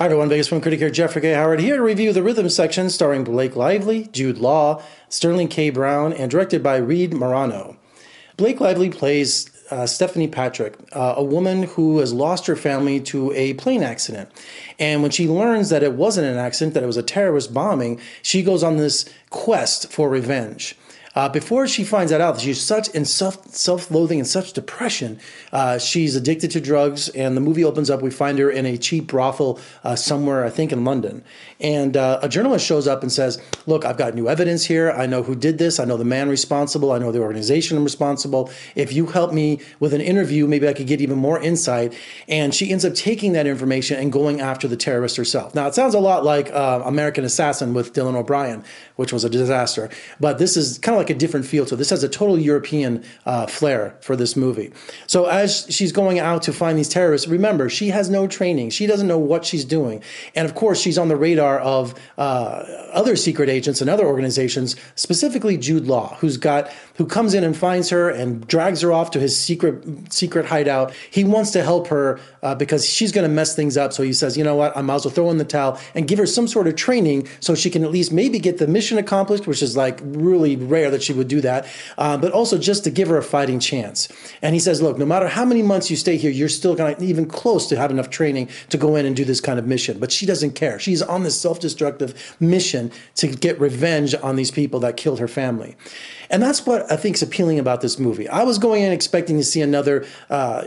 Hi everyone, Vegas film critic here, Jeffrey K. Howard, here to review the rhythm section starring Blake Lively, Jude Law, Sterling K. Brown, and directed by Reed Morano. Blake Lively plays uh, Stephanie Patrick, uh, a woman who has lost her family to a plane accident. And when she learns that it wasn't an accident, that it was a terrorist bombing, she goes on this quest for revenge. Uh, before she finds that out, she's such in self self loathing and such depression. Uh, she's addicted to drugs, and the movie opens up. We find her in a cheap brothel uh, somewhere, I think, in London. And uh, a journalist shows up and says, "Look, I've got new evidence here. I know who did this. I know the man responsible. I know the organization responsible. If you help me with an interview, maybe I could get even more insight." And she ends up taking that information and going after the terrorist herself. Now, it sounds a lot like uh, American Assassin with Dylan O'Brien, which was a disaster, but this is kind of like a different feel to it. This has a total European uh, flair for this movie. So as she's going out to find these terrorists, remember, she has no training. She doesn't know what she's doing. And of course, she's on the radar of uh, other secret agents and other organizations, specifically Jude Law, who's got, who comes in and finds her and drags her off to his secret, secret hideout. He wants to help her uh, because she's going to mess things up. So he says, you know what, I might as well throw in the towel and give her some sort of training so she can at least maybe get the mission accomplished, which is like really rare that she would do that, uh, but also just to give her a fighting chance. And he says, look, no matter how many months you stay here, you're still going to even close to have enough training to go in and do this kind of mission. But she doesn't care. She's on this self destructive mission to get revenge on these people that killed her family. And that's what I think is appealing about this movie. I was going in expecting to see another uh,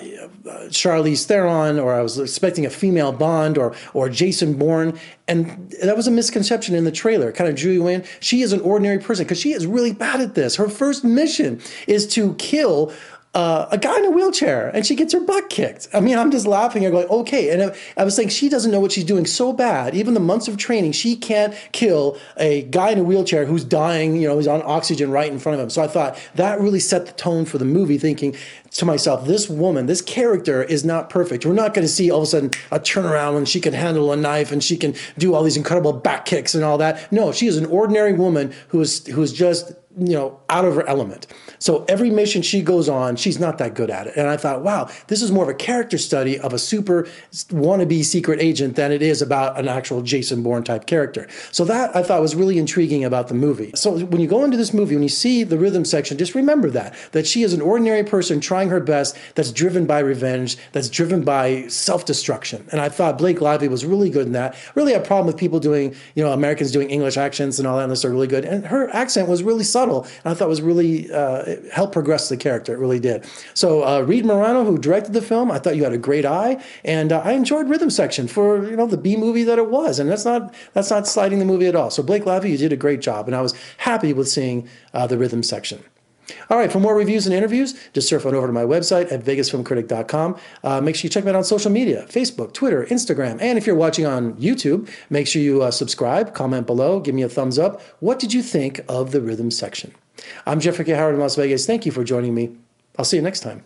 Charlize Theron, or I was expecting a female Bond, or or Jason Bourne, and that was a misconception in the trailer. Kind of drew you in. She is an ordinary person because she is really bad at this. Her first mission is to kill uh, a guy in a wheelchair and she gets her butt kicked. I mean, I'm just laughing. I'm going, okay. And I, I was saying, she doesn't know what she's doing so bad. Even the months of training, she can't kill a guy in a wheelchair who's dying, you know, he's on oxygen right in front of him. So I thought that really set the tone for the movie, thinking to myself, this woman, this character is not perfect. We're not going to see all of a sudden a turnaround when she can handle a knife and she can do all these incredible back kicks and all that. No, she is an ordinary woman who is, who is just you know, out of her element. So every mission she goes on, she's not that good at it. And I thought, wow, this is more of a character study of a super wannabe secret agent than it is about an actual Jason Bourne type character. So that I thought was really intriguing about the movie. So when you go into this movie, when you see the rhythm section, just remember that, that she is an ordinary person trying her best that's driven by revenge, that's driven by self-destruction. And I thought Blake Lively was really good in that. Really a problem with people doing, you know, Americans doing English accents and all that, and this are really good. And her accent was really subtle subtle, and I thought was really uh, helped progress the character. It really did. So uh, Reed Morano, who directed the film, I thought you had a great eye, and uh, I enjoyed Rhythm Section for you know the B movie that it was, and that's not that's not sliding the movie at all. So Blake Lively, you did a great job, and I was happy with seeing uh, the Rhythm Section. All right, for more reviews and interviews, just surf on over to my website at vegasfilmcritic.com. Uh, make sure you check me out on social media Facebook, Twitter, Instagram. And if you're watching on YouTube, make sure you uh, subscribe, comment below, give me a thumbs up. What did you think of the rhythm section? I'm Jeffrey K. Howard in Las Vegas. Thank you for joining me. I'll see you next time.